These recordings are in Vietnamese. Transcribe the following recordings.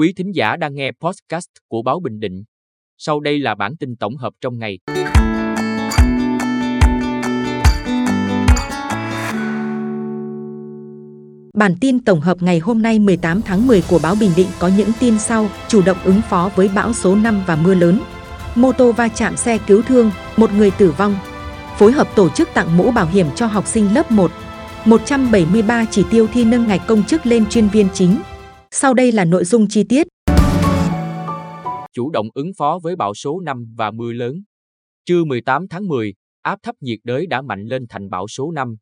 Quý thính giả đang nghe podcast của Báo Bình Định. Sau đây là bản tin tổng hợp trong ngày. Bản tin tổng hợp ngày hôm nay 18 tháng 10 của báo Bình Định có những tin sau, chủ động ứng phó với bão số 5 và mưa lớn. Mô tô va chạm xe cứu thương, một người tử vong. Phối hợp tổ chức tặng mũ bảo hiểm cho học sinh lớp 1. 173 chỉ tiêu thi nâng ngạch công chức lên chuyên viên chính. Sau đây là nội dung chi tiết. Chủ động ứng phó với bão số 5 và mưa lớn. Trưa 18 tháng 10, áp thấp nhiệt đới đã mạnh lên thành bão số 5.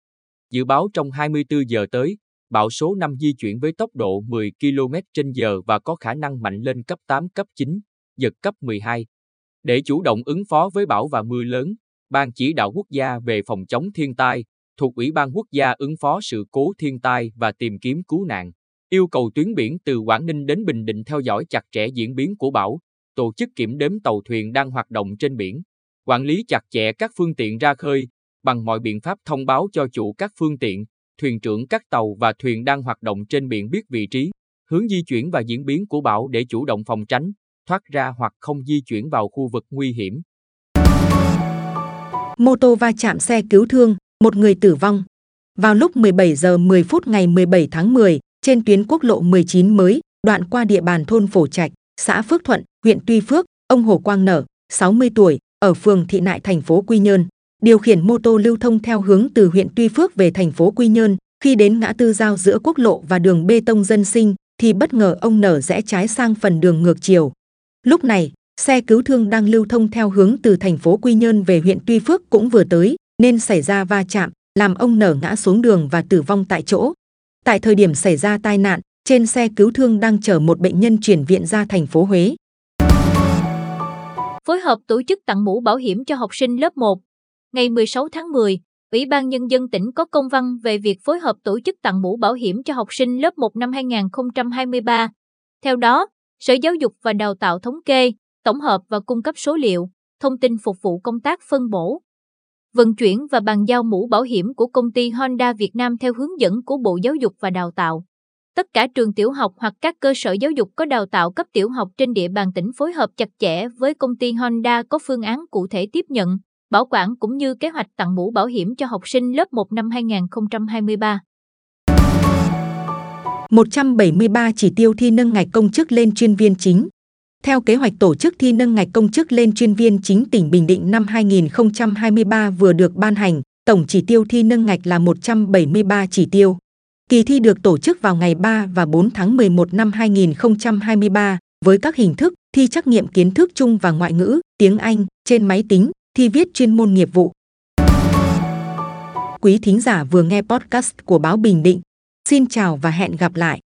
Dự báo trong 24 giờ tới, bão số 5 di chuyển với tốc độ 10 km h và có khả năng mạnh lên cấp 8, cấp 9, giật cấp 12. Để chủ động ứng phó với bão và mưa lớn, Ban chỉ đạo quốc gia về phòng chống thiên tai, thuộc Ủy ban quốc gia ứng phó sự cố thiên tai và tìm kiếm cứu nạn, yêu cầu tuyến biển từ Quảng Ninh đến Bình Định theo dõi chặt chẽ diễn biến của bão, tổ chức kiểm đếm tàu thuyền đang hoạt động trên biển, quản lý chặt chẽ các phương tiện ra khơi, bằng mọi biện pháp thông báo cho chủ các phương tiện, thuyền trưởng các tàu và thuyền đang hoạt động trên biển biết vị trí, hướng di chuyển và diễn biến của bão để chủ động phòng tránh, thoát ra hoặc không di chuyển vào khu vực nguy hiểm. Mô tô va chạm xe cứu thương, một người tử vong. Vào lúc 17 giờ 10 phút ngày 17 tháng 10, trên tuyến quốc lộ 19 mới, đoạn qua địa bàn thôn Phổ Trạch, xã Phước Thuận, huyện Tuy Phước, ông Hồ Quang Nở, 60 tuổi, ở phường Thị Nại thành phố Quy Nhơn, điều khiển mô tô lưu thông theo hướng từ huyện Tuy Phước về thành phố Quy Nhơn, khi đến ngã tư giao giữa quốc lộ và đường bê tông dân sinh thì bất ngờ ông Nở rẽ trái sang phần đường ngược chiều. Lúc này, xe cứu thương đang lưu thông theo hướng từ thành phố Quy Nhơn về huyện Tuy Phước cũng vừa tới, nên xảy ra va chạm, làm ông Nở ngã xuống đường và tử vong tại chỗ. Tại thời điểm xảy ra tai nạn, trên xe cứu thương đang chở một bệnh nhân chuyển viện ra thành phố Huế. Phối hợp tổ chức tặng mũ bảo hiểm cho học sinh lớp 1. Ngày 16 tháng 10, Ủy ban Nhân dân tỉnh có công văn về việc phối hợp tổ chức tặng mũ bảo hiểm cho học sinh lớp 1 năm 2023. Theo đó, Sở Giáo dục và Đào tạo thống kê, tổng hợp và cung cấp số liệu, thông tin phục vụ công tác phân bổ, vận chuyển và bàn giao mũ bảo hiểm của công ty Honda Việt Nam theo hướng dẫn của Bộ Giáo dục và Đào tạo. Tất cả trường tiểu học hoặc các cơ sở giáo dục có đào tạo cấp tiểu học trên địa bàn tỉnh phối hợp chặt chẽ với công ty Honda có phương án cụ thể tiếp nhận, bảo quản cũng như kế hoạch tặng mũ bảo hiểm cho học sinh lớp 1 năm 2023. 173 chỉ tiêu thi nâng ngạch công chức lên chuyên viên chính. Theo kế hoạch tổ chức thi nâng ngạch công chức lên chuyên viên chính tỉnh Bình Định năm 2023 vừa được ban hành, tổng chỉ tiêu thi nâng ngạch là 173 chỉ tiêu. Kỳ thi được tổ chức vào ngày 3 và 4 tháng 11 năm 2023 với các hình thức thi trắc nghiệm kiến thức chung và ngoại ngữ, tiếng Anh trên máy tính, thi viết chuyên môn nghiệp vụ. Quý thính giả vừa nghe podcast của báo Bình Định. Xin chào và hẹn gặp lại.